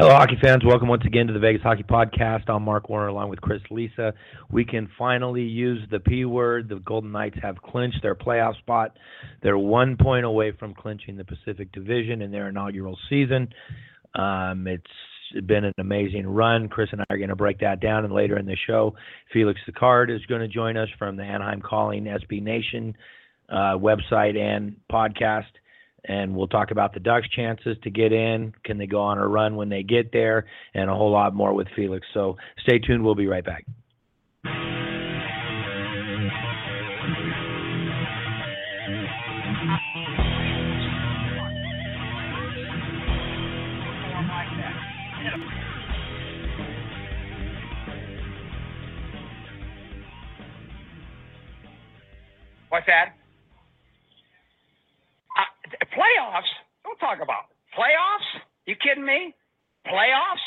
Hello, hockey fans. Welcome once again to the Vegas Hockey Podcast. I'm Mark Warner along with Chris Lisa. We can finally use the P word. The Golden Knights have clinched their playoff spot. They're one point away from clinching the Pacific Division in their inaugural season. Um, it's been an amazing run. Chris and I are going to break that down, and later in the show, Felix Sicard is going to join us from the Anaheim Calling SB Nation uh, website and podcast and we'll talk about the Ducks' chances to get in. Can they go on a run when they get there? And a whole lot more with Felix. So stay tuned. We'll be right back. What's that? Playoffs? Don't talk about playoffs. You kidding me? Playoffs?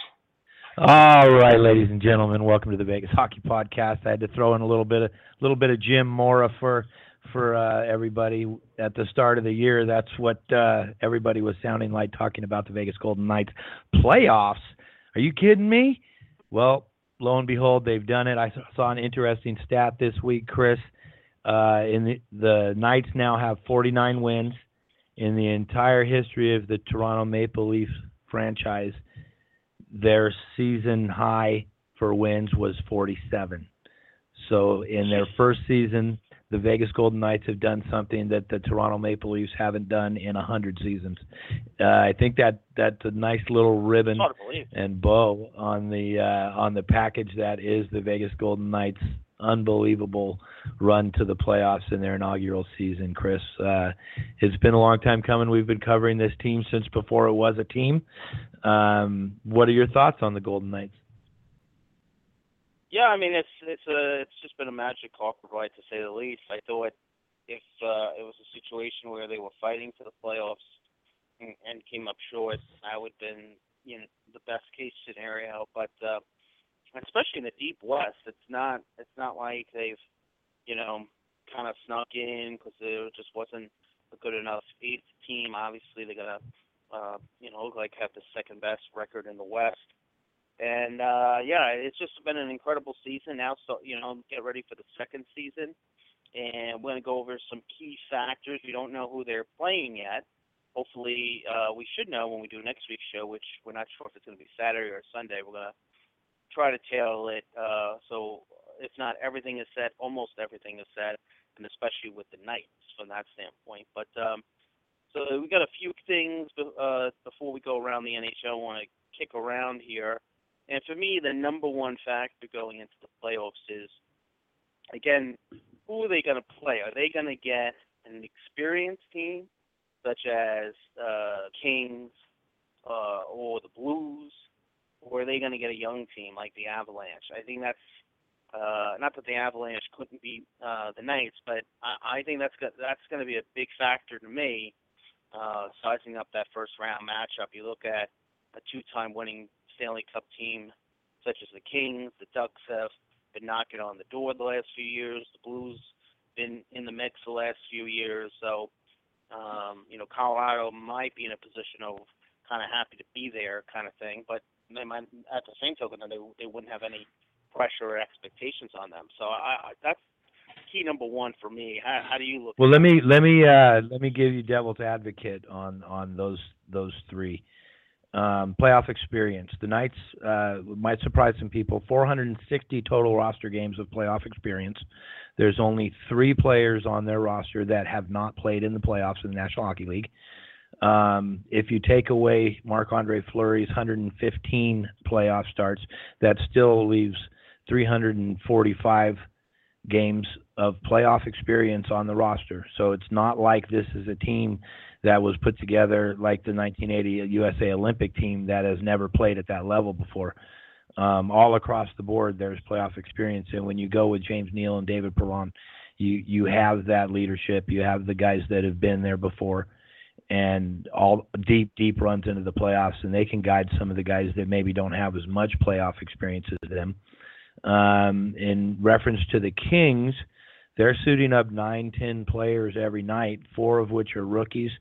All right, ladies and gentlemen, welcome to the Vegas Hockey Podcast. I had to throw in a little bit of little bit of Jim Mora for for uh, everybody at the start of the year. That's what uh, everybody was sounding like talking about the Vegas Golden Knights playoffs. Are you kidding me? Well, lo and behold, they've done it. I saw an interesting stat this week, Chris. Uh, in the, the Knights now have 49 wins in the entire history of the Toronto Maple Leafs franchise, their season high for wins was 47. So in their first season, the Vegas Golden Knights have done something that the Toronto Maple Leafs haven't done in hundred seasons. Uh, I think that that's a nice little ribbon and bow on the uh, on the package that is the Vegas Golden Knights unbelievable run to the playoffs in their inaugural season, Chris. Uh, it's been a long time coming. We've been covering this team since before it was a team. Um, what are your thoughts on the Golden Knights? Yeah, I mean it's it's a it's just been a magic ride to say the least. I thought if uh, it was a situation where they were fighting for the playoffs and, and came up short, that would have been you know the best case scenario. But uh, especially in the deep west, it's not it's not like they've you know kind of snuck in because there just wasn't a good enough eighth team. Obviously, they got to uh, you know look like have the second best record in the West. And uh, yeah, it's just been an incredible season. Now, so you know, get ready for the second season, and we're gonna go over some key factors. We don't know who they're playing yet. Hopefully, uh, we should know when we do next week's show, which we're not sure if it's gonna be Saturday or Sunday. We're gonna try to tailor it uh, so if not everything is set, almost everything is set, and especially with the Knights from that standpoint. But um, so we got a few things uh, before we go around the NHL. I want to kick around here, and for me, the number one factor going into the playoffs is again, who are they going to play? Are they going to get an experienced team such as uh, Kings uh, or the Blues? Or are they going to get a young team like the Avalanche? I think that's uh, not that the Avalanche couldn't beat uh, the Knights, but I, I think that's go- that's going to be a big factor to me, uh, sizing up that first round matchup. You look at a two-time winning Stanley Cup team such as the Kings, the Ducks have been knocking on the door the last few years. The Blues been in the mix the last few years, so um, you know Colorado might be in a position of kind of happy to be there, kind of thing. But they might, at the same token, they they wouldn't have any pressure or expectations on them. So I, I that's key number one for me. How, how do you look? Well, let me let me uh, let me give you devil's advocate on on those those three. Um, playoff experience. The Knights uh, might surprise some people. 460 total roster games of playoff experience. There's only three players on their roster that have not played in the playoffs in the National Hockey League. Um, if you take away Marc Andre Fleury's 115 playoff starts, that still leaves 345 games of playoff experience on the roster. So it's not like this is a team that was put together like the 1980 USA Olympic team that has never played at that level before. Um, all across the board, there's playoff experience, and when you go with James Neal and David Perron, you you have that leadership. You have the guys that have been there before and all deep, deep runs into the playoffs, and they can guide some of the guys that maybe don't have as much playoff experience as them. Um, in reference to the Kings, they're suiting up nine, ten players every night, four of which are rookies,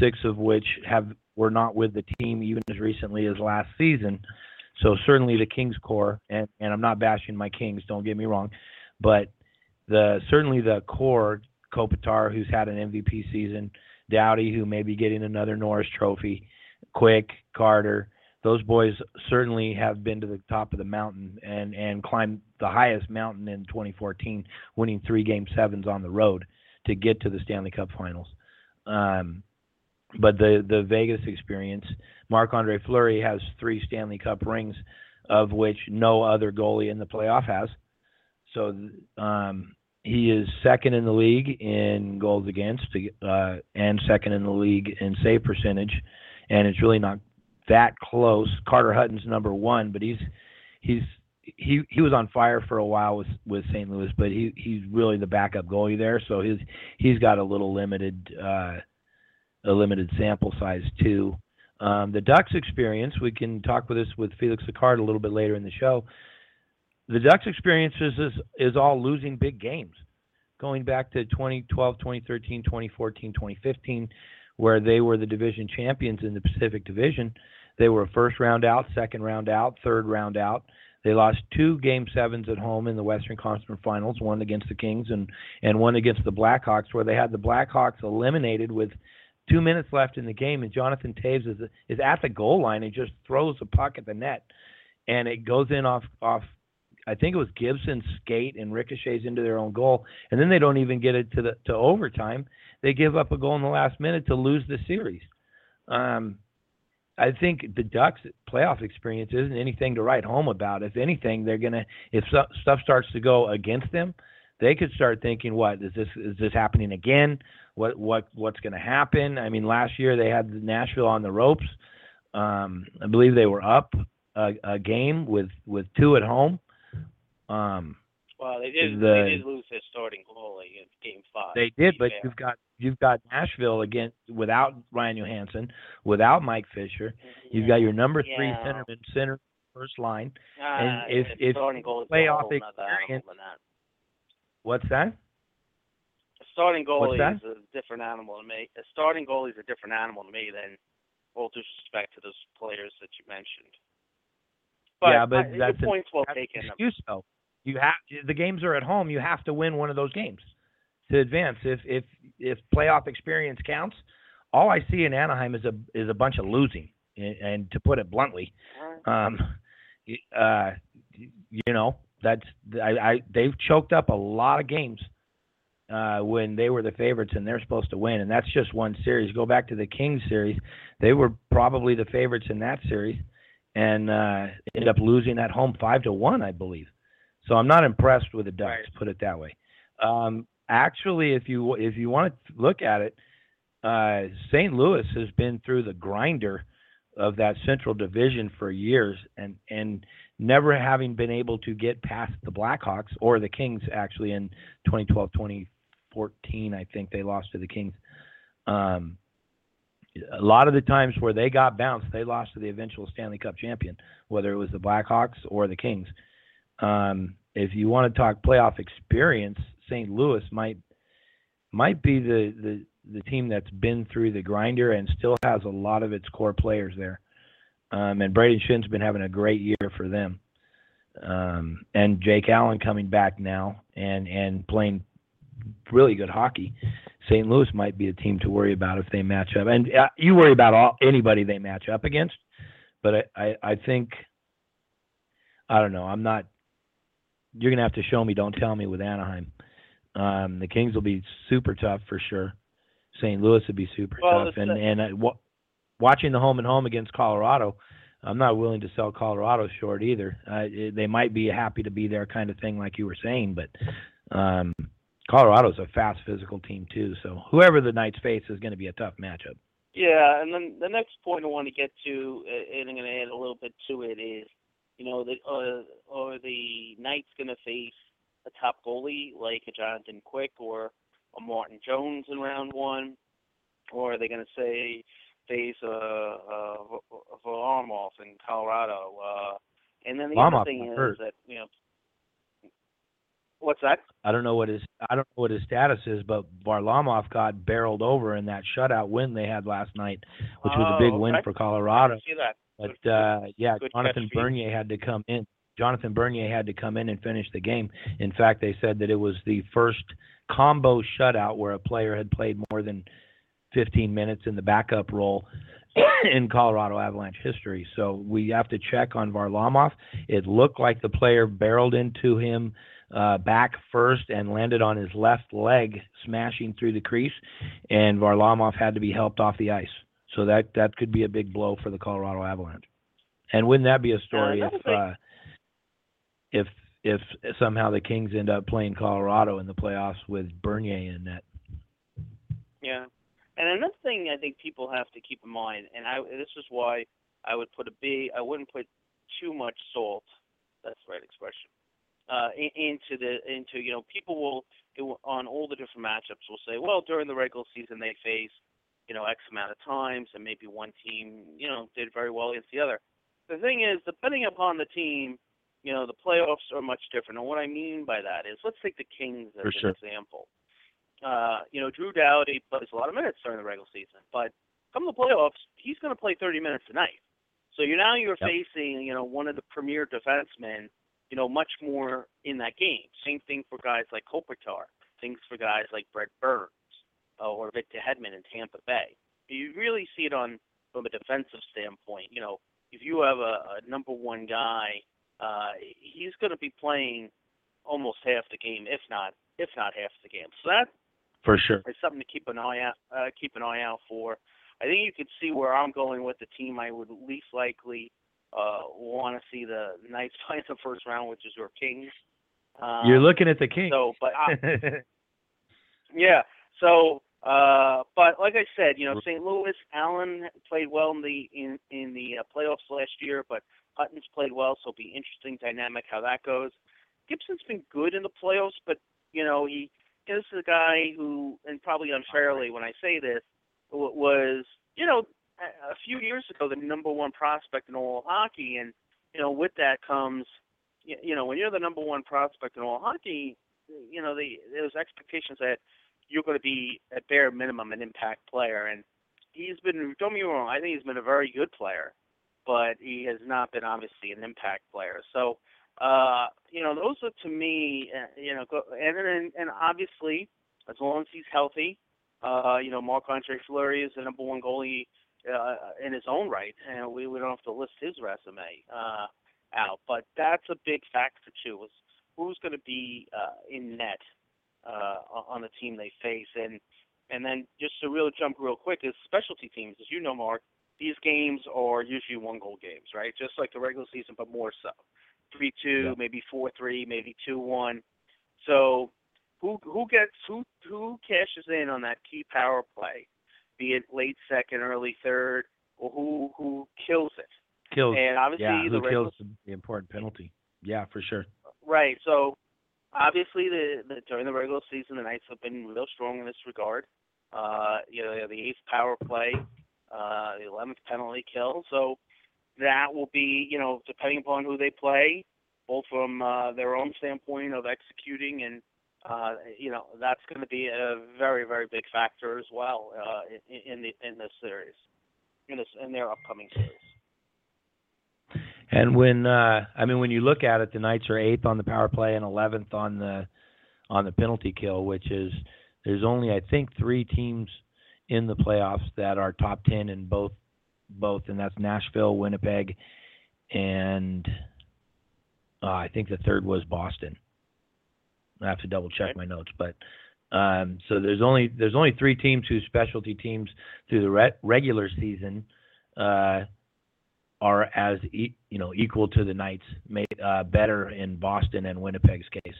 six of which have were not with the team even as recently as last season. So certainly the Kings core, and, and I'm not bashing my Kings, don't get me wrong, but the certainly the core, Kopitar, who's had an MVP season, Doughty, who may be getting another Norris Trophy, Quick, Carter, those boys certainly have been to the top of the mountain and and climbed the highest mountain in 2014, winning three game sevens on the road to get to the Stanley Cup Finals. Um, but the the Vegas experience, Marc Andre Fleury has three Stanley Cup rings, of which no other goalie in the playoff has. So um, he is second in the league in goals against, uh, and second in the league in save percentage, and it's really not that close. Carter Hutton's number one, but he's he's he he was on fire for a while with with St. Louis, but he he's really the backup goalie there, so he's he's got a little limited uh, a limited sample size too. Um, the Ducks experience, we can talk with this with Felix Sicard a little bit later in the show. The Ducks experience is, is all losing big games, going back to 2012, 2013, 2014, 2015, where they were the division champions in the Pacific Division they were first round out, second round out, third round out. They lost two game sevens at home in the Western Conference Finals, one against the Kings and and one against the Blackhawks, where they had the Blackhawks eliminated with two minutes left in the game, and Jonathan Toews is is at the goal line and just throws the puck at the net, and it goes in off off. I think it was Gibson's skate and ricochets into their own goal, and then they don't even get it to the to overtime. They give up a goal in the last minute to lose the series. Um, I think the Ducks playoff experience isn't anything to write home about. If anything, they're gonna if stuff starts to go against them, they could start thinking, "What is this? Is this happening again? What what what's to happen?" I mean, last year they had Nashville on the ropes. Um, I believe they were up a, a game with with two at home. Um, well, they did. The, they did lose their starting goalie in Game Five. They did, but fair. you've got you've got Nashville again without Ryan Johansen, without Mike Fisher. You've got your number three yeah. centerman center first line, uh, and if if playoff experience, what's that? A starting goalie is a different animal to me. A starting goalie is a different animal to me than all due respect to those players that you mentioned. But yeah, but I, that's your point's well taken. excuse though. You have the games are at home. You have to win one of those games to advance. If if if playoff experience counts, all I see in Anaheim is a is a bunch of losing. And, to put it bluntly, um, uh, you know that's I, I they've choked up a lot of games uh, when they were the favorites and they're supposed to win, and that's just one series. Go back to the Kings series; they were probably the favorites in that series, and uh, ended up losing at home five to one, I believe. So I'm not impressed with the Ducks. Right. Put it that way. Um, actually, if you if you want to look at it, uh, St. Louis has been through the grinder of that Central Division for years, and and never having been able to get past the Blackhawks or the Kings. Actually, in 2012, 2014, I think they lost to the Kings. Um, a lot of the times where they got bounced, they lost to the eventual Stanley Cup champion, whether it was the Blackhawks or the Kings. Um, if you want to talk playoff experience, St. Louis might might be the, the the team that's been through the grinder and still has a lot of its core players there. Um, and Brayden Schenn's been having a great year for them. Um, and Jake Allen coming back now and and playing really good hockey. St. Louis might be a team to worry about if they match up. And uh, you worry about all anybody they match up against, but I, I, I think I don't know. I'm not you're gonna have to show me, don't tell me with Anaheim. Um, the Kings will be super tough for sure. St. Louis would be super well, tough, and and uh, w- watching the home and home against Colorado, I'm not willing to sell Colorado short either. Uh, it, they might be happy to be there, kind of thing, like you were saying, but um, Colorado's a fast, physical team too. So whoever the Knights face is going to be a tough matchup. Yeah, and then the next point I want to get to, and I'm going to add a little bit to it, is you know, the uh, or the Knights going to face a top goalie like a Jonathan Quick or a Martin Jones in round one, or are they going to say face a, a, a Varlamov in Colorado? Uh, and then the Varlamov other thing is hurt. that you know, What's that? I don't know what his I don't know what his status is, but Varlamov got barreled over in that shutout win they had last night, which was a big Oh, win for Colorado. see that. But uh, yeah, good Jonathan. Bernier had to come in. Jonathan Bernier had to come in and finish the game. In fact, they said that it was the first combo shutout where a player had played more than 15 minutes in the backup role in Colorado Avalanche history. So we have to check on Varlamov. It looked like the player barreled into him uh, back first and landed on his left leg, smashing through the crease, and Varlamov had to be helped off the ice. So that that could be a big blow for the Colorado Avalanche. And wouldn't that be a story another if uh, if if somehow the Kings end up playing Colorado in the playoffs with Bernier in net? Yeah. And another thing I think people have to keep in mind, and I this is why I would put a B. I wouldn't put too much salt. That's the right expression. Uh, into the into you know people will- on all the different matchups will say, well, during the regular season they face you know X amount of times, and maybe one team you know did very well against the other. The thing is, depending upon the team, you know the playoffs are much different. And what I mean by that is, let's take the Kings as For an sure. example uh, you know, Drew Doughty plays a lot of minutes during the regular season, but come the playoffs, he's going to play 30 minutes tonight. So you now you're Yep. facing, you know, one of the premier defensemen, you know, much more in that game. Same thing for guys like Kopitar. Things for guys like Brent Burns uh, or Victor Hedman in Tampa Bay. You really see it on from a defensive standpoint. You know, if you have a, a number one guy, uh, he's going to be playing almost half the game, if not if not half the game. So that For sure. is something to keep an eye out uh, keep an eye out for. I think you can see where I'm going with the team I would least likely uh, want to see the Knights play in the first round, which is your Kings. Um, You're looking at the Kings. so, but I, yeah. So, uh, but like I said, you know, St. Louis, Allen played well in the in in the uh, playoffs last year, but Hutton's played well, so it'll be interesting dynamic how that goes. Gibson's been good in the playoffs, but you know he this is a guy who, and probably unfairly when I say this, was you know a, few years ago the number one prospect in all of hockey, and you know with that comes you, you know when you're the number one prospect in all hockey, you know the there's expectations that you're going to be at bare minimum an impact player, and he's been don't me wrong, I think he's been a very good player, but he has not been obviously an impact player. So uh, you know, those are to me, uh, you know, go, and, and and obviously, as long as he's healthy, uh, you know, Marc Andre Fleury is the number one goalie uh, in his own right, and we, we don't have to list his resume uh, out, but that's a big factor too. Is who's going to be uh, in net uh, on the team they face, and and then just to real jump real quick is specialty teams, as you know, Mark. These games are usually one goal games, right? Just like the regular season, but more so three two, Yeah. maybe four three, maybe two one. So who who gets who who cashes in on that key power play, be it late second, early third, or who who kills it? kills. And obviously Yeah, the who regular kills the, the important penalty? Yeah, for sure. Right. So obviously, the, the during the regular season, the Knights have been real strong in this regard. Uh, you know, the eighth power play, uh, the eleventh penalty kill. So that will be, you know, depending upon who they play, both from uh, their own standpoint of executing and. Uh, you know that's going to be a very, very big factor as well uh, in, in the in this series, in this in their upcoming series. And when uh I mean when you look at it, the Knights are eighth on the power play and eleventh on the on the penalty kill, which is there's only I think three teams in the playoffs that are top ten in both both, and that's Nashville, Winnipeg, and uh, I think the third was Boston. I have to double check my notes, but um, so there's only there's only three teams whose specialty teams through the re- regular season uh, are as e- you know equal to the Knights, made uh, better in Boston and Winnipeg's case.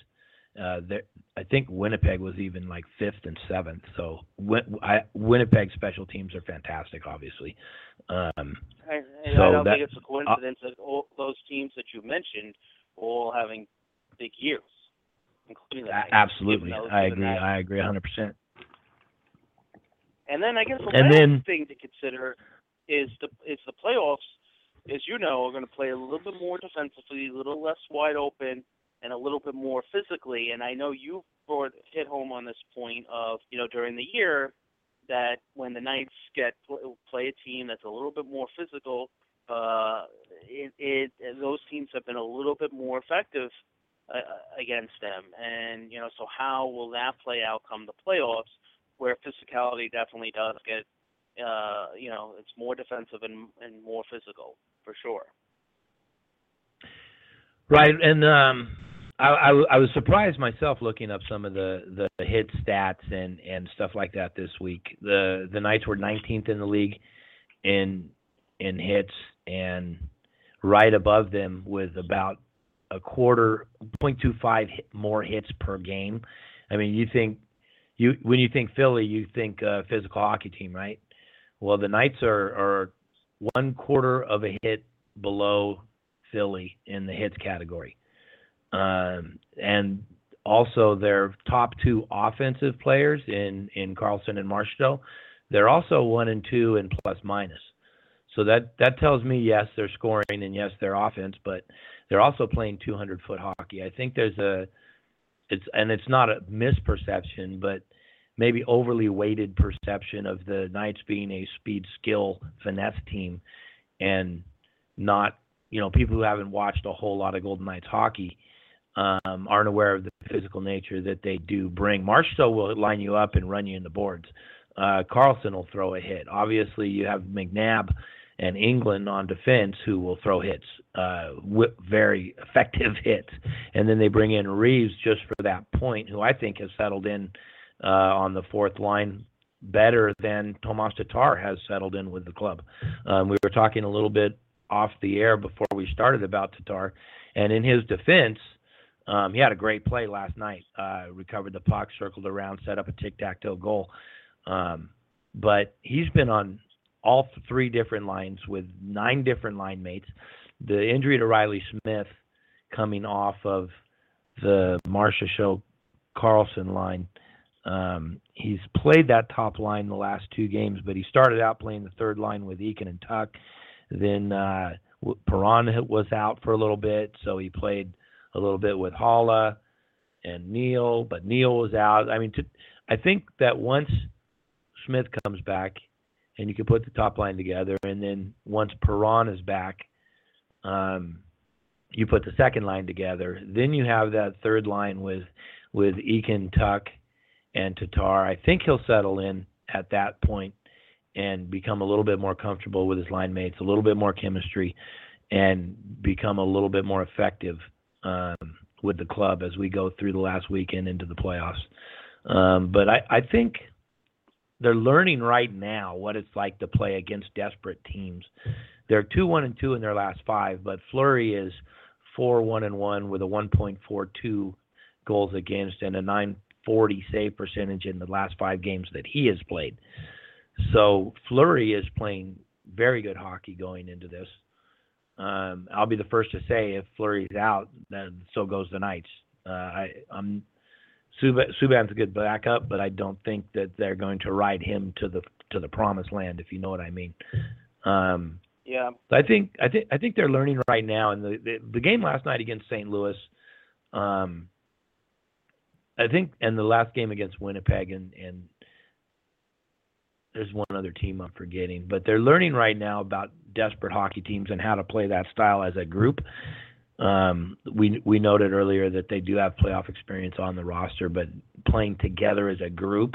Uh, there, I think Winnipeg was even like fifth and seventh. So Win- I, Winnipeg special teams are fantastic, obviously. Um, I, and So I don't that- think it's a coincidence that all those teams that you mentioned all having big years, including the Knights, absolutely, I agree. that. I agree 100. percent And then I guess the And last then- thing to consider is the is the playoffs, as you know, are going to play a little bit more defensively, a little less wide open, and a little bit more physically. And I know you brought hit home on this point of you know during the year that when the Knights get play a team that's a little bit more physical, uh, it, it those teams have been a little bit more effective uh, against them. And you know, so how will that play out come the playoffs, where physicality definitely does get, uh, you know, it's more defensive and and more physical for sure. Right, and um, I, I, I was surprised myself looking up some of the the hit stats and and stuff like that this week. The the Knights were 19th in the league in in hits and right above them with about a quarter 0.25 hit, more hits per game. I mean, you think you when you think Philly, you think uh, physical hockey team, right? Well, the Knights are are one quarter of a hit below Philly in the hits category, um, and also their top two offensive players in in Karlsson and Marchessault, they're also one and two in plus minus. So that that tells me yes, they're scoring and yes, they're offense, but they're also playing 200 foot hockey. I think there's a it's and it's not a misperception, but maybe overly weighted perception of the Knights being a speed skill finesse team and not you know people who haven't watched a whole lot of Golden Knights hockey um, aren't aware of the physical nature that they do bring. Marchessault will line you up and run you in the boards. Uh, Karlsson will throw a hit. Obviously, you have McNabb and Engelland on defense who will throw hits, uh, very effective hits. And then they bring in Reeves just for that point, who I think has settled in on the fourth line better than Tomas Tatar has settled in with the club. Um, we were talking a little bit off the air before we started about Tatar, and in his defense, um, he had a great play last night. Uh, recovered the puck, circled around, set up a tic-tac-toe goal. Um, but he's been on all three different lines with nine different line mates. The injury to Reilly Smith coming off of the Marcia Show Carlson line. Um, he's played that top line the last two games, but he started out playing the third line with Eakin and Tuch. Then uh, Perron was out for a little bit, so he played a little bit with Haula and Neal, but Neal was out. I mean, to, I think that once Smith comes back, and you can put the top line together. And then once Perron is back, um, you put the second line together. Then you have that third line with with Eakin, Tuch, and Tatar. I think he'll settle in at that point and become a little bit more comfortable with his line mates, a little bit more chemistry, and become a little bit more effective um, with the club as we go through the last weekend into the playoffs. Um, but I, I think they're learning right now what it's like to play against desperate teams. They're two one and two in their last five, but Fleury is four one and one with a 1.42 goals against and a 940 save percentage in the last five games that he has played. So Fleury is playing very good hockey going into this. Um, I'll be the first to say if Fleury's out, then so goes the Knights. Uh, I, I'm Subban's a good backup, but I don't think that they're going to ride him to the to the promised land, if you know what I mean. Um, yeah. I think I think I think they're learning right now. And the, the the game last night against St. Louis, um, I think, and the last game against Winnipeg, and and there's one other team I'm forgetting, but they're learning right now about desperate hockey teams and how to play that style as a group. Um, we we noted earlier that they do have playoff experience on the roster, but playing together as a group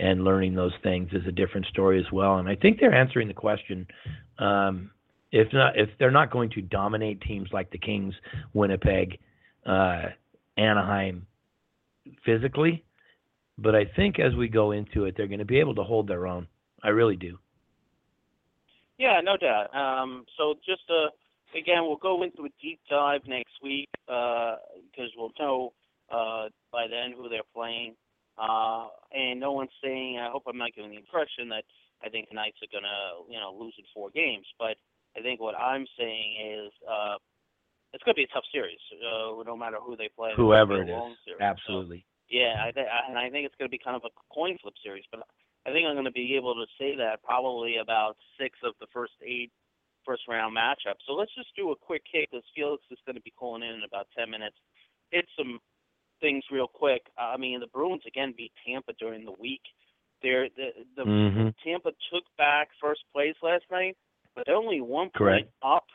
and learning those things is a different story as well. And I think they're answering the question. Um, if not, if they're not going to dominate teams like the Kings, Winnipeg, uh, Anaheim, physically, but I think as we go into it, they're going to be able to hold their own. I really do. Yeah, no doubt. Um, so just a again, we'll go into a deep dive next week because uh, we'll know uh, by then who they're playing. Uh, and no one's saying. I hope I'm not giving the impression that I think the Knights are gonna, you know, lose in four games. But I think what I'm saying is uh, it's gonna be a tough series, uh, no matter who they play. Whoever it is, series. absolutely. So, yeah, I th- and I think it's gonna be kind of a coin flip series. But I think I'm gonna be able to say that probably about six of the first eight first round matchup. So let's just do a quick kick because Felix is going to be calling in in about 10 minutes. hit some things real quick. Uh, I mean, the Bruins again beat Tampa during the week. They're, the the Mhm. Tampa took back first place last night, but they're only one Correct. point up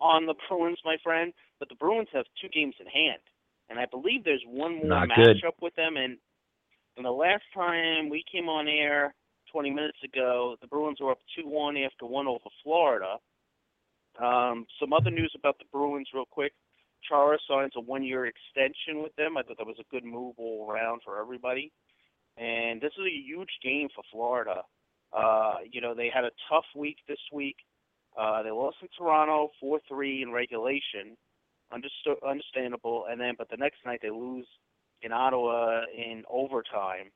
on the Bruins, my friend. But the Bruins have two games in hand, and I believe there's one more Not good. matchup with them. And and the last time we came on air 20 minutes ago, the Bruins were up 2-1 after one over Florida. Um, some other news about the Bruins, real quick. Chara signs a one-year extension with them. I thought that was a good move all around for everybody. And this is a huge game for Florida. Uh, you know, they had a tough week this week. Uh, they lost in Toronto 4-3 in regulation. Understood, understandable. And then, but the next night they lose in Ottawa in overtime.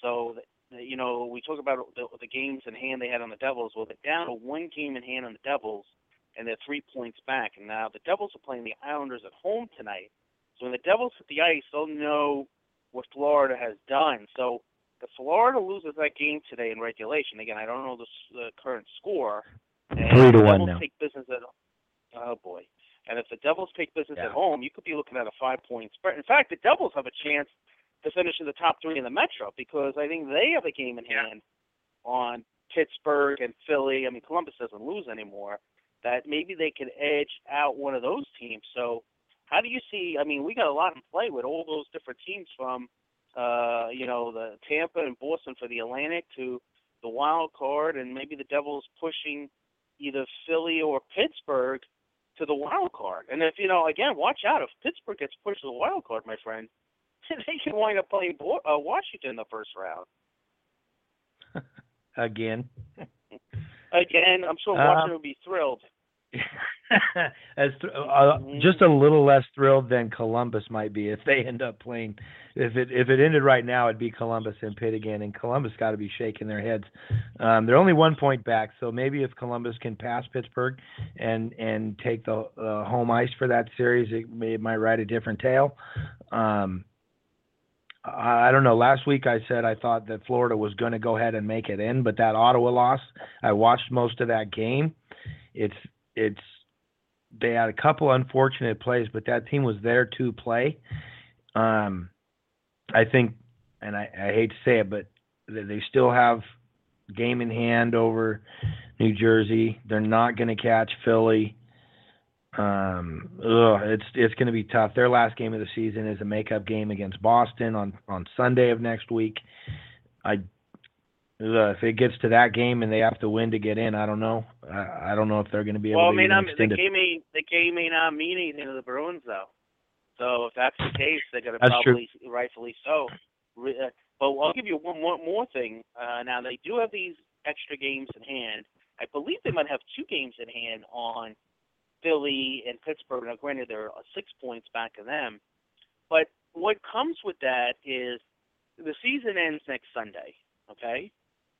So, you know, we talk about the, the games in hand they had on the Devils. Well, they're down to one game in hand on the Devils, and they're three points back. And now the Devils are playing the Islanders at home tonight. So when the Devils hit the ice, they'll know what Florida has done. So if Florida loses that game today in regulation, again, I don't know the, the current score. And Three to one now. Take business at oh boy. And if the Devils take business Yeah. at home, you could be looking at a five point spread. In fact, the Devils have a chance to finish in the top three in the Metro because I think they have a game in Yeah. hand on Pittsburgh and Philly. I mean, Columbus doesn't lose anymore. That maybe they could edge out one of those teams. So, how do you see? I mean, we got a lot in play with all those different teams from, uh, you know, the Tampa and Boston for the Atlantic to the wild card, and maybe the Devils pushing either Philly or Pittsburgh to the wild card. And if you know, again, watch out if Pittsburgh gets pushed to the wild card, my friend, they can wind up playing Bo- uh, Washington in the first round. Again. Again, I'm sure Uh, Washington would be thrilled. As th- uh, just a little less thrilled than Columbus might be if they end up playing. If it if it ended right now, it'd be Columbus and Pitt again, and Columbus got to be shaking their heads. Um, they're only one point back, so maybe if Columbus can pass Pittsburgh and and take the uh, home ice for that series, it, may, it might write a different tale. Um, I I don't know. Last week I said I thought that Florida was going to go ahead and make it in, but that Ottawa loss, I watched most of that game. It's it's they had a couple unfortunate plays, but that team was there to play. Um, I think, and I, I hate to say it, but they, still have game in hand over New Jersey. They're not going to catch Philly. Um, ugh, it's it's going to be tough. Their last game of the season is a makeup game against Boston on on Sunday of next week. I if it gets to that game and they have to win to get in, I don't know. I, I don't know if they're going to be able Well, I to mean, even I'm, the game may the game may not mean anything to the Bruins though. So if that's the case, they're going to That's true. probably rightfully so. Uh, But I'll give you one more more thing. Uh, now they do have these extra games in hand. I believe they might have two games in hand on Philly and Pittsburgh. Now, granted, they're uh, six points back of them, but what comes with that is the season ends next Sunday. Okay,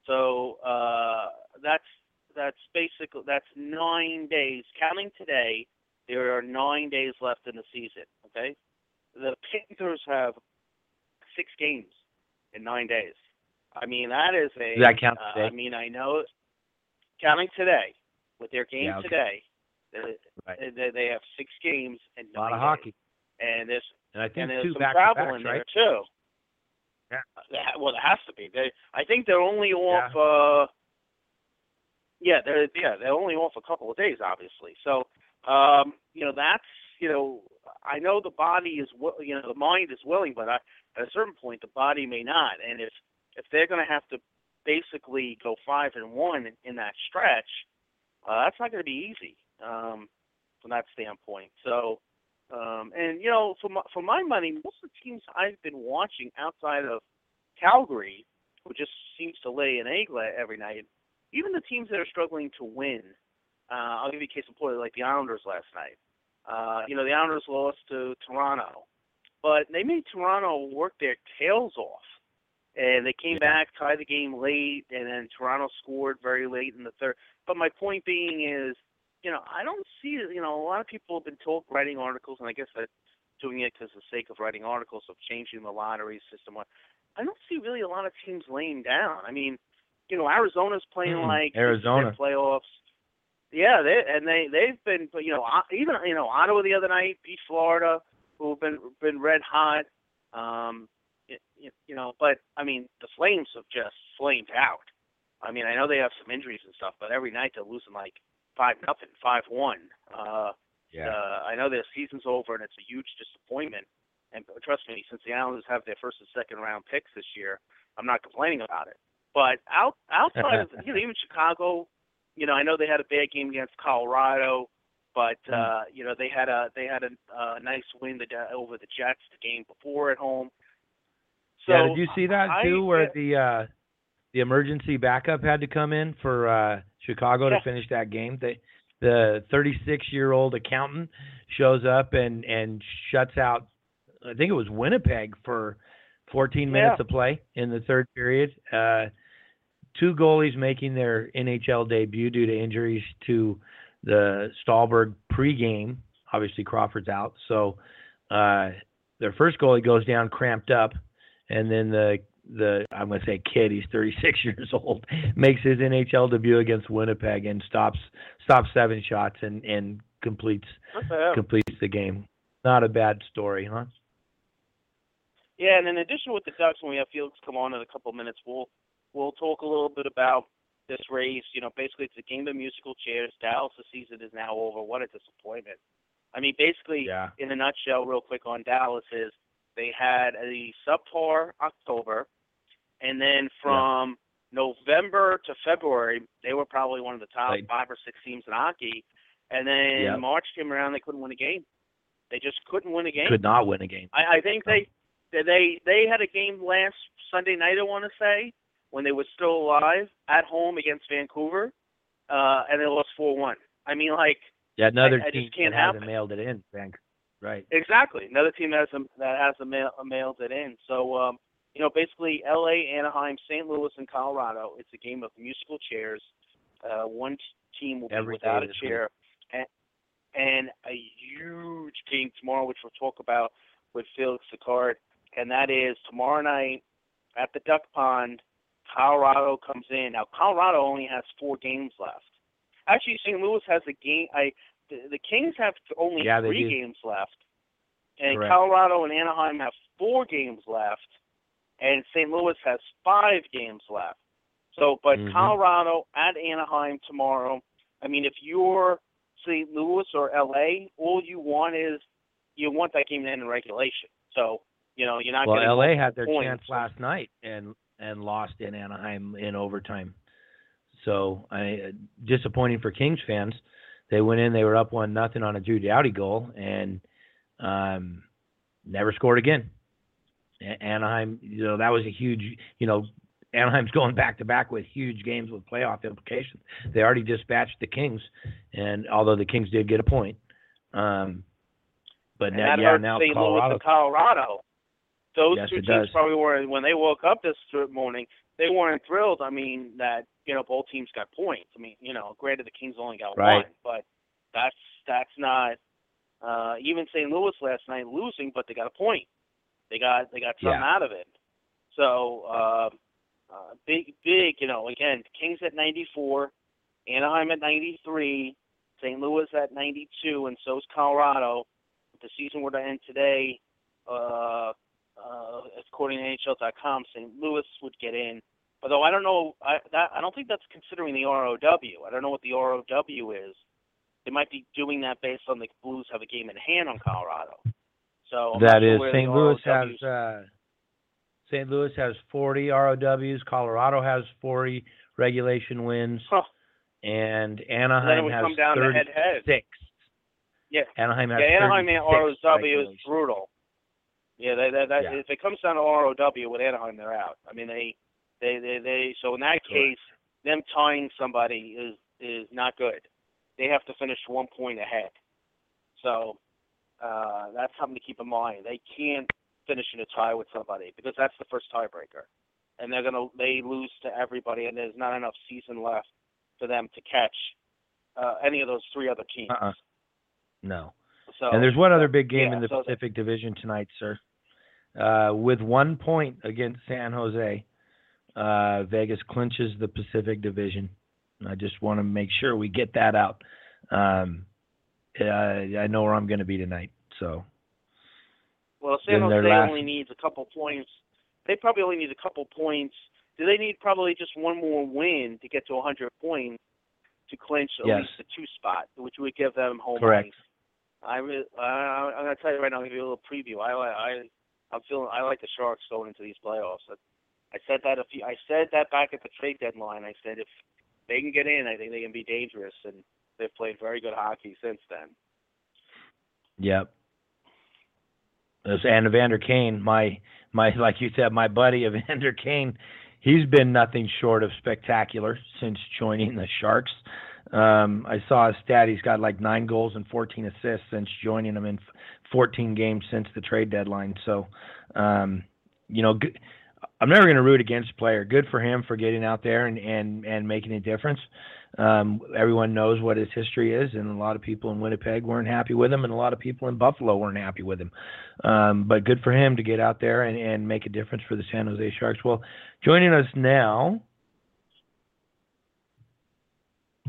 so uh, that's that's basically that's nine days. Counting today, there are nine days left in the season. Okay, the Panthers have six games in nine days. I mean that is a. Does that count uh. I mean I know, counting today with their game Yeah, okay. today, they, Right. they they have six games in A lot nine of days. hockey, and there's and I think and there's some back to travel backs, in there right? too. Yeah. Well, there has to be. They, I think they're only off. uh Yeah, they're yeah they're only off a couple of days, obviously. So, um, you know that's you know I know the body is you know the mind is willing, but I, at a certain point the body may not. And if if they're going to have to basically go five and one in, in that stretch, uh, that's not going to be easy um, from that standpoint. So. Um, and you know, for my, for my money, most of the teams I've been watching outside of Calgary, who just seems to lay an egg every night, even the teams that are struggling to win. Uh, I'll give you a case in point, like the Islanders last night. Uh, you know, the Islanders lost to Toronto, but they made Toronto work their tails off, and they came back, tied the game late, and then Toronto scored very late in the third. But my point being is, you know, I don't see, you know, a lot of people have been told writing articles, and I guess that doing it because the sake of writing articles of changing the lottery system. I don't see really a lot of teams laying down. I mean, you know, Arizona's playing Mm, like Arizona. playoffs. Yeah, they and they they've been, you know, even you know Ottawa the other night beat Florida. who have been been red hot. Um, it, you know, but I mean, the Flames have just flamed out. I mean, I know they have some injuries and stuff, but every night they're losing like five nothing, five one. Uh, Yeah. uh, I know their season's over and it's a huge disappointment. And trust me, since the Islanders have their first and second round picks this year, I'm not complaining about it. But out outside of you know even Chicago, you know I know they had a bad game against Colorado, but Hmm. uh, you know they had a they had a uh, nice win the, over the Jets the game before at home. So yeah, did you see that I- too, where the uh, the emergency backup had to come in for uh, Chicago Yeah. to finish that game? They, the 36 year old accountant shows up and and shuts out. I think it was Winnipeg for 14 minutes Yeah. of play in the third period. Uh, two goalies making their NHL debut due to injuries to the Stahlberg pregame. Obviously Crawford's out, so uh, their first goalie goes down cramped up, and then the the I'm going to say kid, he's 36 years old, makes his NHL debut against Winnipeg and stops stops seven shots and and completes What the hell? completes the game. Not a bad story, huh? Yeah, and in addition with the Ducks, when we have Felix come on in a couple of minutes, we'll we'll talk a little bit about this race. You know, basically it's a game of musical chairs. Dallas' the season is now over. What a disappointment. I mean, basically, Yeah. in a nutshell, real quick on Dallas is they had a subpar October, and then from November to February, they were probably one of the top five or six teams in hockey. And then Yeah. March came around, they couldn't win a game. They just couldn't win a game. Could not win a game. I, I think No. they they they had a game last Sunday night. I want to say when they were still alive at home against Vancouver, uh, and they lost four one. I mean, like Yeah, another I just team can't that hasn't happen. mailed it in, Bank. Right. exactly another team that has a, that has a mail, mailed it in. So um, you know, basically L.A., Anaheim, St. Louis, and Colorado. It's a game of musical chairs. Uh, one team will be Every without a chair, and, and a huge game tomorrow, which we'll talk about with Felix Sicard, and that is tomorrow night at the Duck Pond. Colorado comes in. Now Colorado only has four games left. Actually, St. Louis has a game. I the, the Kings have only Yeah, three do. games left, and Correct. Colorado and Anaheim have four games left, and St. Louis has five games left. So, but Mhm. Colorado at Anaheim tomorrow. I mean, if you're St. Louis or LA, all you want is you want that game to end in regulation. So, you know, you're not Well, LA had their points. chance last night and and lost in Anaheim in overtime. So, I disappointing for Kings fans. They went in, they were up one nothing on a Drew Doughty goal, and um, never scored again. Anaheim, you know, that was a huge, you know, Anaheim's going back to back with huge games with playoff implications. They already dispatched the Kings, and although the Kings did get a point, um, but and now, yeah, now St. Louis Colorado. Colorado. Those Yes, two teams does. probably were when they woke up this morning. They weren't thrilled. I mean, that you know both teams got points. I mean, you know, granted the Kings only got Right. one, but that's that's not. Uh, even St. Louis last night losing, but they got a point. They got they got something Yeah. out of it. So uh, uh, big big, you know, again, Kings at 94, Anaheim at 93, St. Louis at 92, and so is Colorado. If the season were to end today, uh, uh, according to NHL.com, St. Louis would get in. Although I don't know, I that I don't think that's considering the ROW. I don't know what the ROW is. They might be doing that based on the Blues have a game in hand on Colorado. So not sure St. Louis ROWs has uh, St. Louis has 40 ROWs. Colorado has 40 regulation wins, Huh. and And Anaheim would has come down to head-head. 36. Yeah. Anaheim has Yeah, Anaheim and 36 ROW is brutal. Yeah, they, they, that, Yeah. if it comes down to ROW with Anaheim, they're out. I mean, they, they, they, they. So in that Correct. case, them tying somebody is is not good. They have to finish one point ahead. So uh, that's something to keep in mind. They can't finish in a tie with somebody because that's the first tiebreaker, and they're gonna they lose to everybody, and there's not enough season left for them to catch uh, any of those three other teams. Uh-uh. No. So and there's one other big game yeah, in the so- Pacific Division tonight, sir. Uh, with one point against San Jose, uh, Vegas clinches the Pacific Division. I just want to make sure we get that out. Um, uh, I know where I'm going to be tonight, so Well, San Jose last- only needs a couple points. They probably only need a couple points. Do they need probably just one more win to get to 100 points to clinch at Yes. least the two spot, which would give them home Correct. ice? I really, uh, I'm gonna tell you right now. I'll give you a little preview. I, I, I'm feeling. I like the Sharks going into these playoffs. I, I said that a few. I said that back at the trade deadline. I said if they can get in, I think they can be dangerous, and they've played very good hockey since then. Yep. This and Evander Kane, my my like you said, my buddy Evander Kane, he's been nothing short of spectacular since joining the Sharks. Um, I saw his stat; he's got like nine goals and 14 assists since joining them in 14 games since the trade deadline. So, um, you know, I'm never going to root against a player. Good for him for getting out there and and and making a difference. Um, everyone knows what his history is, and a lot of people in Winnipeg weren't happy with him, and a lot of people in Buffalo weren't happy with him. Um, but good for him to get out there and, and make a difference for the San Jose Sharks. Well, joining us now,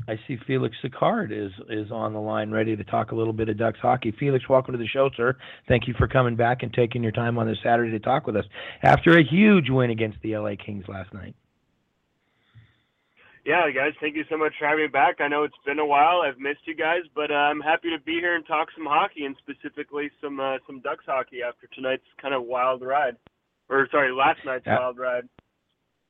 I see Felix Sicard is is on the line, ready to talk a little bit of Ducks hockey. Felix, welcome to the show, sir. Thank you for coming back and taking your time on this Saturday to talk with us after a huge win against the LA Kings last night. Yeah, guys, thank you so much for having me back. I know it's been a while. I've missed you guys, but uh, I'm happy to be here and talk some hockey and specifically some uh, some Ducks hockey after tonight's kind of wild ride, or sorry, last night's Yeah. wild ride.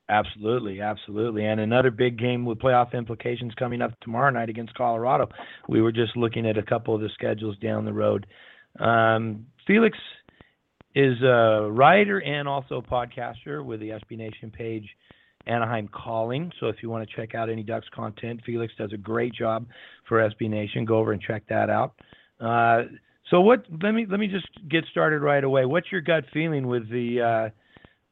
Absolutely, absolutely. And another big game with playoff implications coming up tomorrow night against Colorado. We were just looking at a couple of the schedules down the road. Um, Felix is a writer and also a podcaster with the SB Nation page Anaheim Calling. So if you want to check out any Ducks content, Felix does a great job for SB Nation. Go over and check that out. Uh, so what? Let me let me just get started right away. What's your gut feeling with the uh,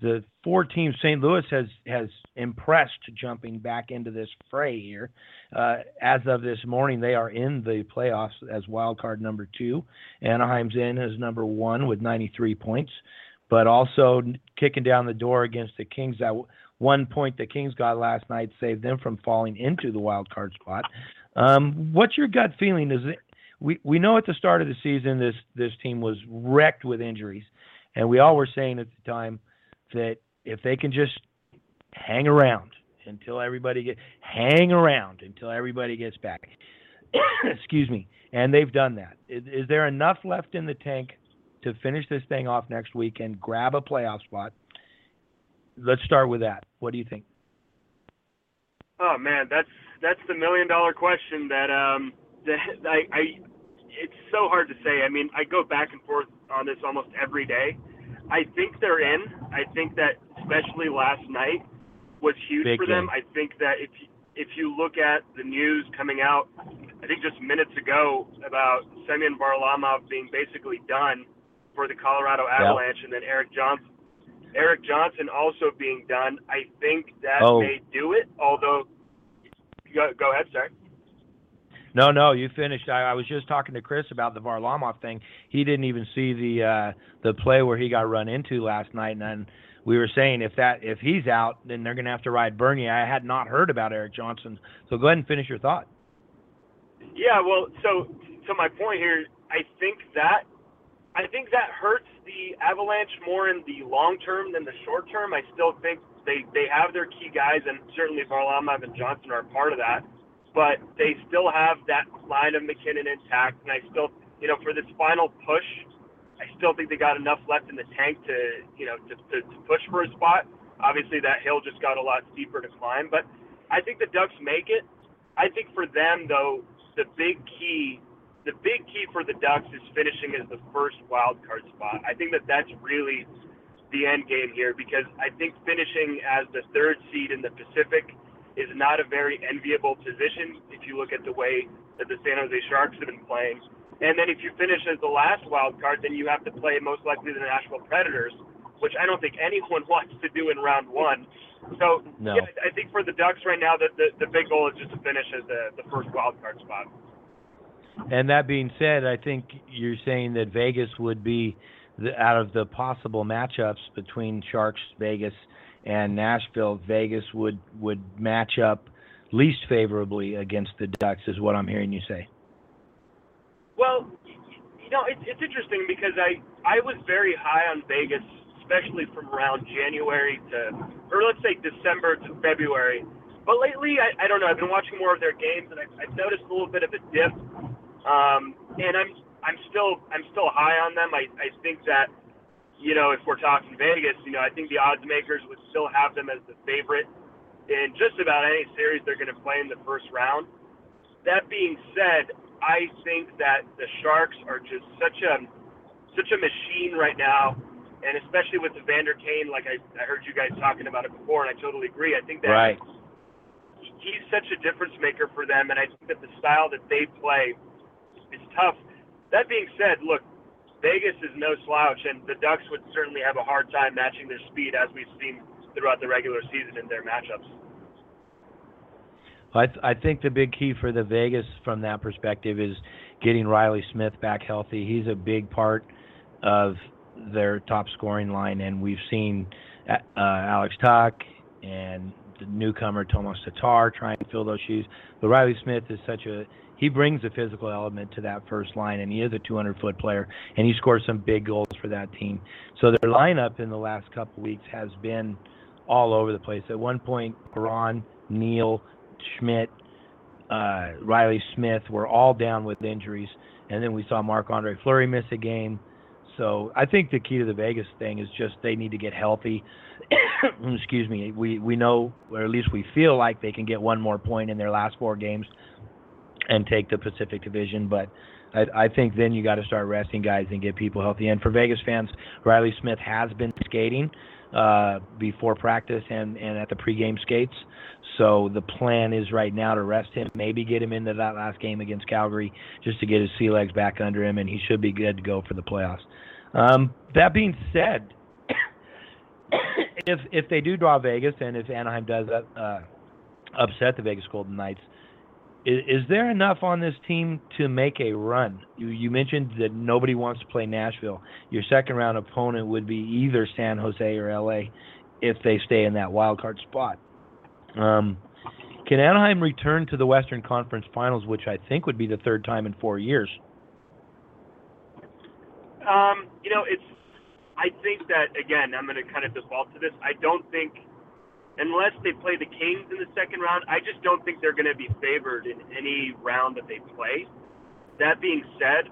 the four teams? St. Louis has has impressed jumping back into this fray here. Uh, as of this morning, they are in the playoffs as wild card number two. Anaheim's in as number one with 93 points, but also kicking down the door against the Kings. That one point the Kings got last night saved them from falling into the wild card spot. Um, what's your gut feeling? Is it, we we know at the start of the season this this team was wrecked with injuries, and we all were saying at the time that if they can just hang around until everybody get hang around until everybody gets back. Excuse me, and they've done that. Is, is there enough left in the tank to finish this thing off next week and grab a playoff spot? Let's start with that. What do you think? Oh man, that's that's the million dollar question that um that I, I it's so hard to say. I mean, I go back and forth on this almost every day. I think they're in. I think that especially last night was huge Big for them. I think that if you- if you look at the news coming out, I think just minutes ago about Semyon Varlamov being basically done for the Colorado Avalanche, and then Erik Johnson, Erik Johnson also being done. I think that Oh. may do it. Although, go, go ahead, sir. No, no, you finished. I, I was just talking to Chris about the Varlamov thing. He didn't even see the uh, the play where he got run into last night, and then we were saying if that if he's out, then they're going to have to ride Bernier. I had not heard about Erik Johnson, so go ahead and finish your thought. Yeah, well, so so my point here, I think that I think that hurts the Avalanche more in the long term than the short term. I still think they they have their key guys, and certainly Varlamov and Johnson are part of that. But they still have that line of MacKinnon intact, and I still, you know, for this final push, I still think they got enough left in the tank to, you know, to, to, to push for a spot. Obviously, that hill just got a lot steeper to climb, but I think the Ducks make it. I think for them, though, the big key, the big key for the Ducks is finishing as the first wild card spot. I think that that's really the end game here because I think finishing as the third seed in the Pacific is not a very enviable position if you look at the way that the San Jose Sharks have been playing. And then if you finish as the last wild card, then you have to play most likely the Nashville Predators, which I don't think anyone wants to do in round one. So No. yeah, I think for the Ducks right now, the, the the big goal is just to finish as the the first wild card spot. And that being said, I think you're saying that Vegas would be the, out of the possible matchups between Sharks, Vegas, and Nashville. Vegas would would match up least favorably against the Ducks, is what I'm hearing you say. Well, you know, it's it's interesting because I I was very high on Vegas, especially from around January to, or let's say December to February. But lately, I, I don't know. I've been watching more of their games, and I, I've noticed a little bit of a dip. Um, and I'm I'm still I'm still high on them. I I think that you know if we're talking Vegas, you know I think the odds makers would still have them as the favorite in just about any series they're going to play in the first round. That being said, I think that the Sharks are just such a such a machine right now, and especially with Evander Kane, like I, I heard you guys talking about it before, and I totally agree. I think that Right. he's such a difference maker for them, and I think that the style that they play is tough. That being said, look, Vegas is no slouch, and the Ducks would certainly have a hard time matching their speed as we've seen throughout the regular season in their matchups. I th- I think the big key for the Vegas from that perspective is getting Reilly Smith back healthy. He's a big part of their top scoring line, and we've seen uh, Alex Tuch and the newcomer Tomas Tatar try and fill those shoes. But Reilly Smith is such a he brings a physical element to that first line, and he is a 200 foot player, and he scores some big goals for that team. So their lineup in the last couple weeks has been all over the place. At one point, Ron, Neal, Schmidt, uh, Reilly Smith were all down with injuries, and then we saw Marc Andre Fleury miss a game. So I think the key to the Vegas thing is just they need to get healthy. Excuse me. We we know, or at least we feel like they can get one more point in their last four games and take the Pacific Division, but. I, I think then you got to start resting guys and get people healthy. And for Vegas fans, Reilly Smith has been skating uh, before practice and, and at the pregame skates. So the plan is right now to rest him, maybe get him into that last game against Calgary just to get his sea legs back under him, and he should be good to go for the playoffs. Um, that being said, if if they do draw Vegas and if Anaheim does uh, upset the Vegas Golden Knights, is, is there enough on this team to make a run? You, you mentioned that nobody wants to play Nashville. Your second round opponent would be either San Jose or LA if they stay in that wild card spot. Um, can Anaheim return to the Western Conference Finals, which I think would be the third time in four years? Um, you know, it's. I think that again, I'm going to kind of default to this. I don't think, unless they play the Kings in the second round, I just don't think they're going to be favored in any round that they play. That being said,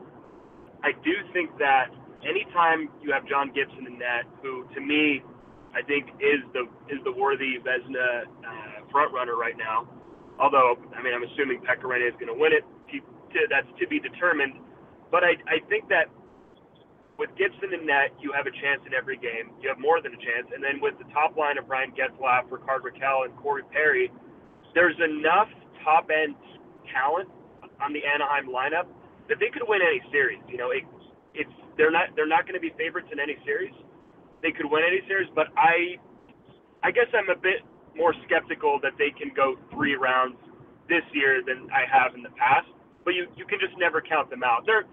I do think that anytime you have John Gibson in net, who to me, I think is the is the worthy Vezina uh, front runner right now. Although, I mean, I'm assuming Pekka Rinne is going to win it. That's to be determined. But I I think that with Gibson in net, you have a chance in every game. You have more than a chance. And then with the top line of Ryan Getzlaf, Rickard Rakell, and Corey Perry, there's enough top end talent on the Anaheim lineup that they could win any series. You know, it, it's they're not they're not going to be favorites in any series. They could win any series, but I I guess I'm a bit more skeptical that they can go three rounds this year than I have in the past. But you you can just never count them out. They're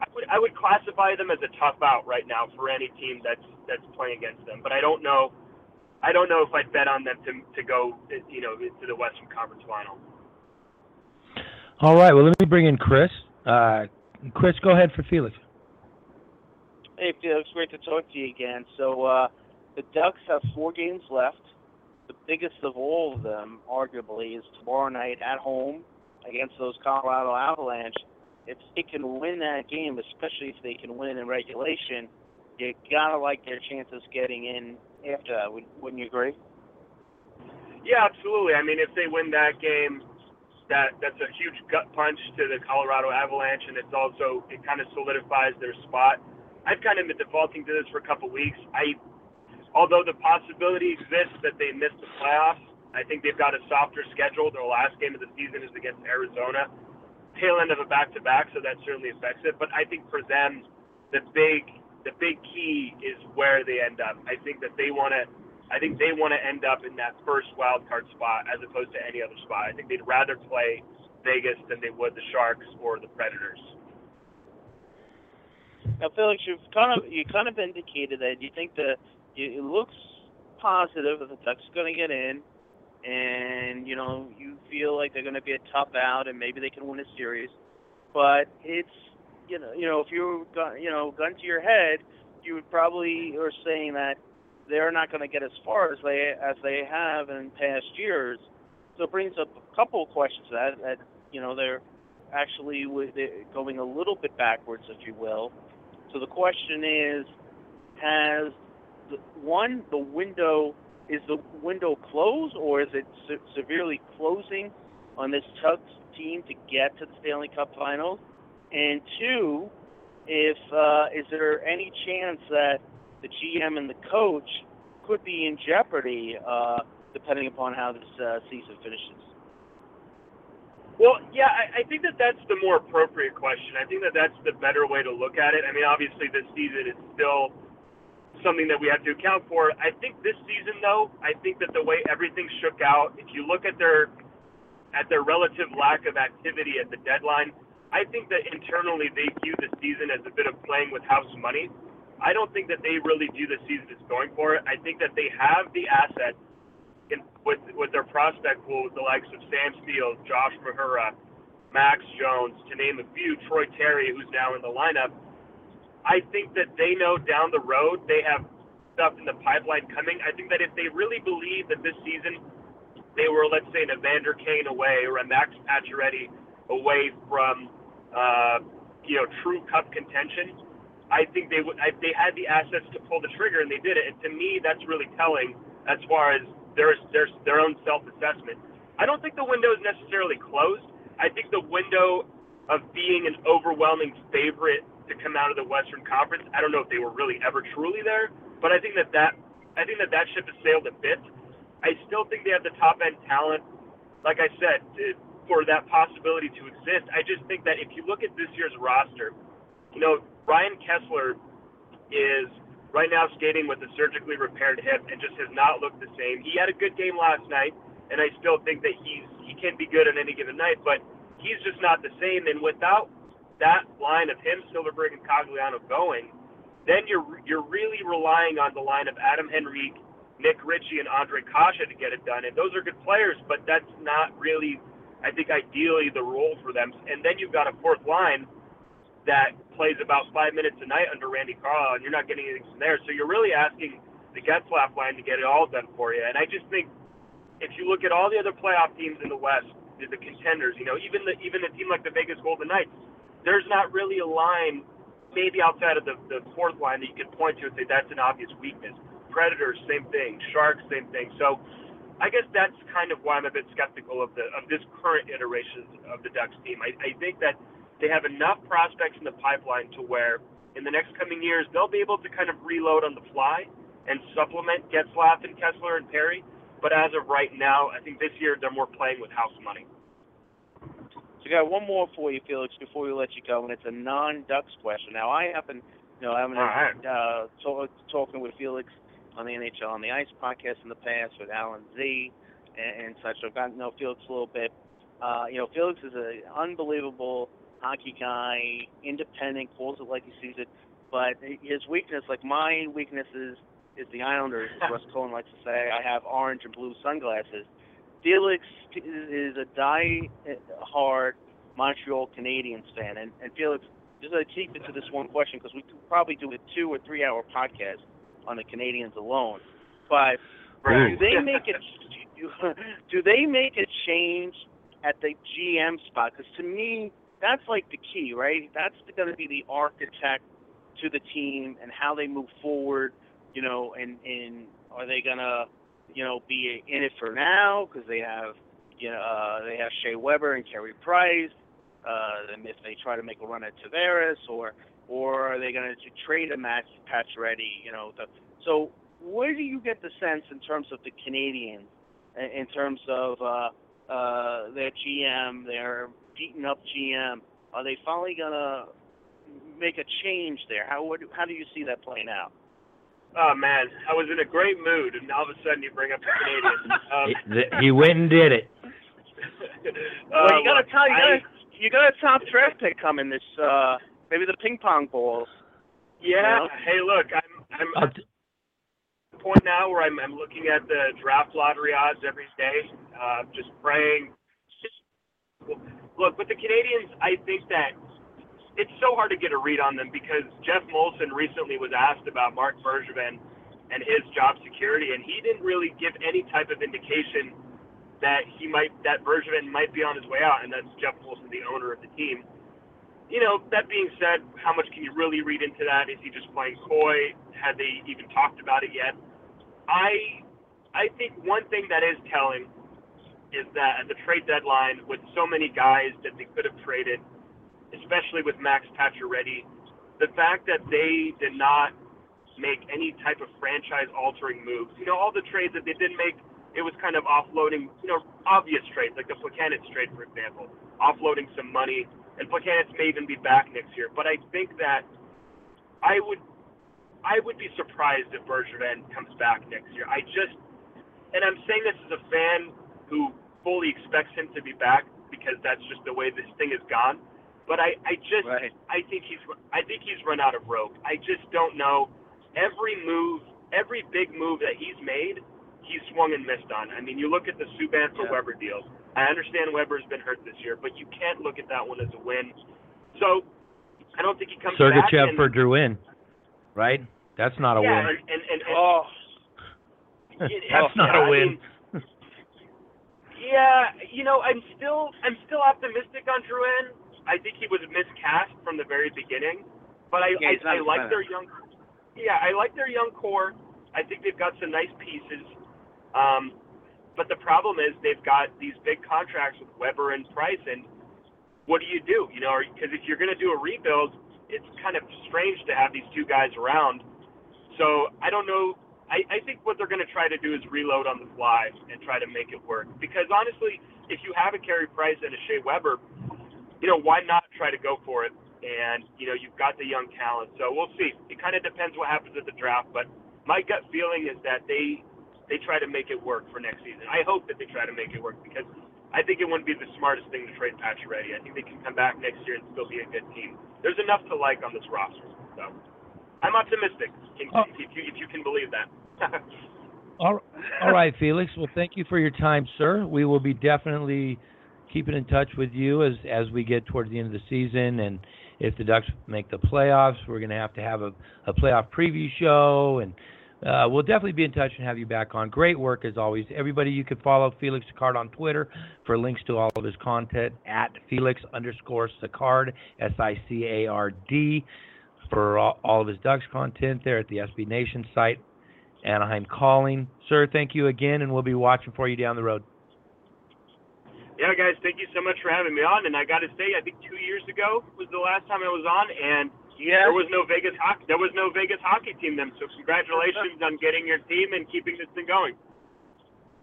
I would I would classify them as a tough out right now for any team that's that's playing against them. But I don't know I don't know if I'd bet on them to to go you know to the Western Conference Final. All right. Well, let me bring in Chris. Uh, Chris, go ahead for Felix. Hey, Felix, great to talk to you again. So, uh, the Ducks have four games left. The biggest of all of them, arguably, is tomorrow night at home against those Colorado Avalanche. If they can win that game, especially if they can win in regulation, you gotta like their chances getting in after that. Uh, wouldn't you agree? Yeah, absolutely. I mean, if they win that game, that that's a huge gut punch to the Colorado Avalanche, and it's also it kind of solidifies their spot. I've kind of been defaulting to this for a couple weeks. I, although the possibility exists that they miss the playoffs, I think they've got a softer schedule. Their last game of the season is against Arizona, tail end of a back-to-back, so that certainly affects it. But I think for them, the big the big key is where they end up. I think that they want to. I think they want to end up in that first wild card spot as opposed to any other spot. I think they'd rather play Vegas than they would the Sharks or the Predators. Now, Felix, you've kind of you kind of indicated that you think that it looks positive that the Ducks are going to get in, and you know you feel like they're going to be a tough out, and maybe they can win a series. But it's you know, you know, if you you know, gun to your head, you would probably are saying that they're not going to get as far as they as they have in past years. So it brings up a couple of questions that that you know they're actually going a little bit backwards, if you will. So the question is, has the, one the window is the window closed or is it se- severely closing on this Ducks team to get to the Stanley Cup Finals? And two, if uh, is there any chance that the GM and the coach could be in jeopardy uh, depending upon how this uh, season finishes? Well, yeah, I, I think that that's the more appropriate question. I think that that's the better way to look at it. I mean, obviously, this season is still something that we have to account for. I think this season, though, I think that the way everything shook out, if you look at their at their relative lack of activity at the deadline, I think that internally they view the season as a bit of playing with house money. I don't think that they really view the season as going for it. I think that they have the assets in, with with their prospect pool, with the likes of Sam Steel, Josh Mahura, Max Jones, to name a few, Troy Terry, who's now in the lineup. I think that they know down the road they have stuff in the pipeline coming. I think that if they really believe that this season they were, let's say, an Evander Kane away or a Max Pacioretty away from, uh, you know, true Cup contention, I think they would. I, they had the assets to pull the trigger, and they did it. And to me, that's really telling as far as their their their own self-assessment. I don't think the window is necessarily closed. I think the window of being an overwhelming favorite to come out of the Western Conference. I don't know if they were really ever truly there, but I think that that I think that that ship has sailed a bit. I still think they have the top end talent. Like I said, for that possibility to exist. I just think that if you look at this year's roster, you know, Ryan Kesler is right now skating with a surgically repaired hip and just has not looked the same. He had a good game last night, and I still think that he's he can be good on any given night, but he's just not the same. And without that line of him, Silfverberg, and Cogliano going, then you're you're really relying on the line of Adam Henrique, Nick Ritchie, and Ondrej Kase to get it done. And those are good players, but that's not really, I think, ideally the role for them. And then you've got a fourth line that plays about five minutes a night under Randy Carlyle, and you're not getting anything from there. So you're really asking the Getzlaf line to get it all done for you. And I just think if you look at all the other playoff teams in the West, the contenders, you know, even the even a team like the Vegas Golden Knights, there's not really a line, maybe outside of the, the fourth line that you can point to and say that's an obvious weakness. Predators, same thing. Sharks, same thing. So I guess that's kind of why I'm a bit skeptical of the of this current iteration of the Ducks team. I, I think that they have enough prospects in the pipeline to where in the next coming years they'll be able to kind of reload on the fly and supplement Getzlaf and Kesler and Perry. But as of right now, I think this year they're more playing with house money. So I got one more for you, Felix, before we let you go, and it's a non-Ducks question. Now I happen, you know, I've been right. uh, talk, talking with Felix on the NHL on the Ice podcast in the past with Alan Z and, and such. I've gotten to know Felix a little bit. Uh, you know, Felix is an unbelievable hockey guy, independent, calls it like he sees it. But his weakness, like my weakness is, is the Islanders. as Russ Cohen likes to say, I have orange and blue sunglasses. Felix is a die-hard Montreal Canadiens fan, and, and Felix, just to keep it to this one question, because we could probably do a two or three-hour podcast on the Canadiens alone. But Right. do they make it? Do they make a change at the GM spot? Because to me, that's like the key, right? That's going to be the architect to the team and how they move forward. You know, and and are they going to, you know, be in it for now because they have, you know, uh, they have Shea Weber and Carey Price. Uh, and if they try to make a run at Tavares, or or are they going to trade a Max Pacioretty? You know, the, so where do you get the sense in terms of the Canadiens, in terms of uh, uh, their GM, their beaten up GM? Are they finally gonna make a change there? How would, how do you see that playing out? Oh man, I was in a great mood, and all of a sudden you bring up the Canadiens. Um, He, he went and did it. well, you gotta look, tell you gotta you got a top draft pick coming this uh maybe the ping pong balls. Yeah. You know? Hey, look, I'm I'm I'll at the point now where I'm I'm looking at the draft lottery odds every day, uh, just praying. Look, with the Canadiens, I think that it's so hard to get a read on them because Geoff Molson recently was asked about Marc Bergevin and his job security, and he didn't really give any type of indication that he might that Bergevin might be on his way out, and that's Geoff Molson, the owner of the team. You know, that being said, how much can you really read into that? Is he just playing coy? Have they even talked about it yet? I I think one thing that is telling is that at the trade deadline, with so many guys that they could have traded, especially with Max Pacioretty, the fact that they did not make any type of franchise-altering moves. You know, all the trades that they did make, it was kind of offloading, you know, obvious trades, like the Plekanec trade, for example, offloading some money. And Plekanec may even be back next year. But I think that I would, I would be surprised if Bergevin comes back next year. I just, and I'm saying this as a fan who fully expects him to be back because that's just the way this thing has gone. But I, I just, Right. I think he's, I think he's run out of rope. I just don't know. Every move, every big move that he's made, he's swung and missed on. I mean, you look at the Subban for Yeah. Weber deal. I understand Weber's been hurt this year, but you can't look at that one as a win. So, I don't think he comes back. Sergachev and- for Drouin, right? That's not a yeah, win. and, and, and, and Oh, That's not yeah, a I win. mean, Yeah, you know, I'm still I'm still optimistic on Drouin. I think he was miscast from the very beginning, but I Yeah, I, I like their young. Yeah, I like their young core. I think they've got some nice pieces. Um, but the problem is they've got these big contracts with Weber and Price, and what do you do? You know, because if you're going to do a rebuild, it's kind of strange to have these two guys around. So I don't know. I, I think what they're going to try to do is reload on the fly and try to make it work. Because honestly, if you have a Carey Price and a Shea Weber, you know, why not try to go for it? And you know, you've got the young talent. So we'll see. It kind of depends what happens at the draft, but my gut feeling is that they they try to make it work for next season. I hope that they try to make it work because I think it wouldn't be the smartest thing to trade Pacioretty. I think they can come back next year and still be a good team. There's enough to like on this roster. So I'm optimistic, if, Oh. if, you, if you can believe that. All, all right, Felix. Well, thank you for your time, sir. We will be definitely keeping in touch with you as as we get towards the end of the season, and if the Ducks make the playoffs, we're going to have to have a, a playoff preview show, and uh, we'll definitely be in touch and have you back on. Great work as always. Everybody, you can follow Felix Sicard on Twitter for links to all of his content at Felix underscore Sicard S I C A R D for all, all of his Ducks content there at the SB Nation site. Anaheim Calling. Sir, thank you again, and we'll be watching for you down the road. Yeah, guys, thank you so much for having me on. And I got to say, I think two years ago was the last time I was on, and yeah. there was no Vegas hockey. There was no Vegas hockey team then. So congratulations on getting your team and keeping this thing going.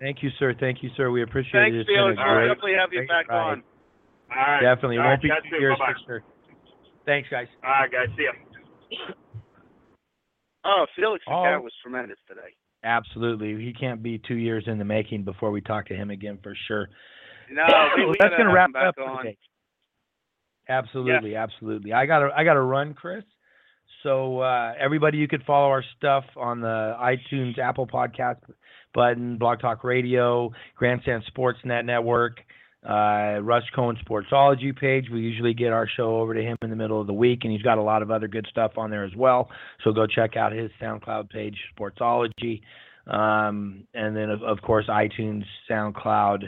Thank you, sir. Thank you, sir. We appreciate Thanks, it. It's been a Felix. We'll great- definitely have you great back ride. on. All right. Definitely. It All won't be two years Bye-bye. for sure. Thanks, guys. All right, guys. See ya. Oh, Felix the Oh. cat was tremendous today. Absolutely. He can't be two years in the making before we talk to him again for sure. No, we, we That's wrap him it back up on. today. Absolutely, absolutely. I gotta I gotta run, Chris. So uh, everybody, you could follow our stuff on the iTunes, Apple Podcast button, Blog Talk Radio, Grandstand Sportsnet Network, uh, Russ Cohen Sportsology page. We usually get our show over to him in the middle of the week, and he's got a lot of other good stuff on there as well. So go check out his SoundCloud page, Sportsology, um, and then of, of course iTunes, SoundCloud.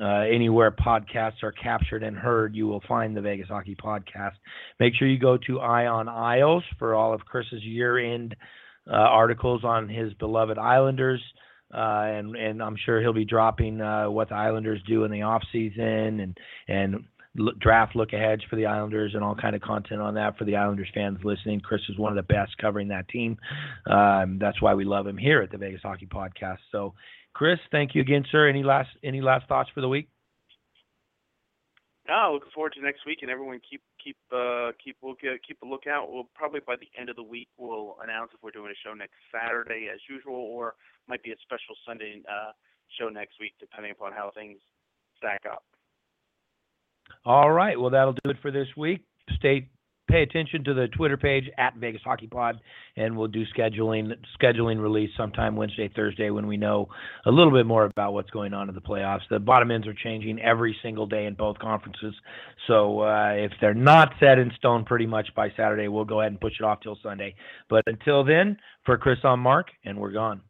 Uh, anywhere podcasts are captured and heard, you will find the Vegas Hockey Podcast. Make sure you go to Ion Isles for all of Chris's year-end uh, articles on his beloved Islanders, uh, and and I'm sure he'll be dropping uh, what the Islanders do in the off season and and l- draft look aheads for the Islanders and all kind of content on that for the Islanders fans listening. Chris is one of the best covering that team. Um, that's why we love him here at the Vegas Hockey Podcast. So. Chris, thank you again, sir. Any last any last thoughts for the week? No, looking forward to next week, and everyone keep keep uh keep look keep a lookout. We'll probably by the end of the week we'll announce if we're doing a show next Saturday as usual, or might be a special Sunday uh show next week, depending upon how things stack up. All right. Well, that'll do it for this week. Stay pay attention to the Twitter page at Vegas Hockey Pod, and we'll do scheduling scheduling release sometime Wednesday, Thursday when we know a little bit more about what's going on in the playoffs. The bottom ends are changing every single day in both conferences, so uh, if they're not set in stone pretty much by Saturday, we'll go ahead and push it off till Sunday. But until then, for Chris on Mark, and we're gone.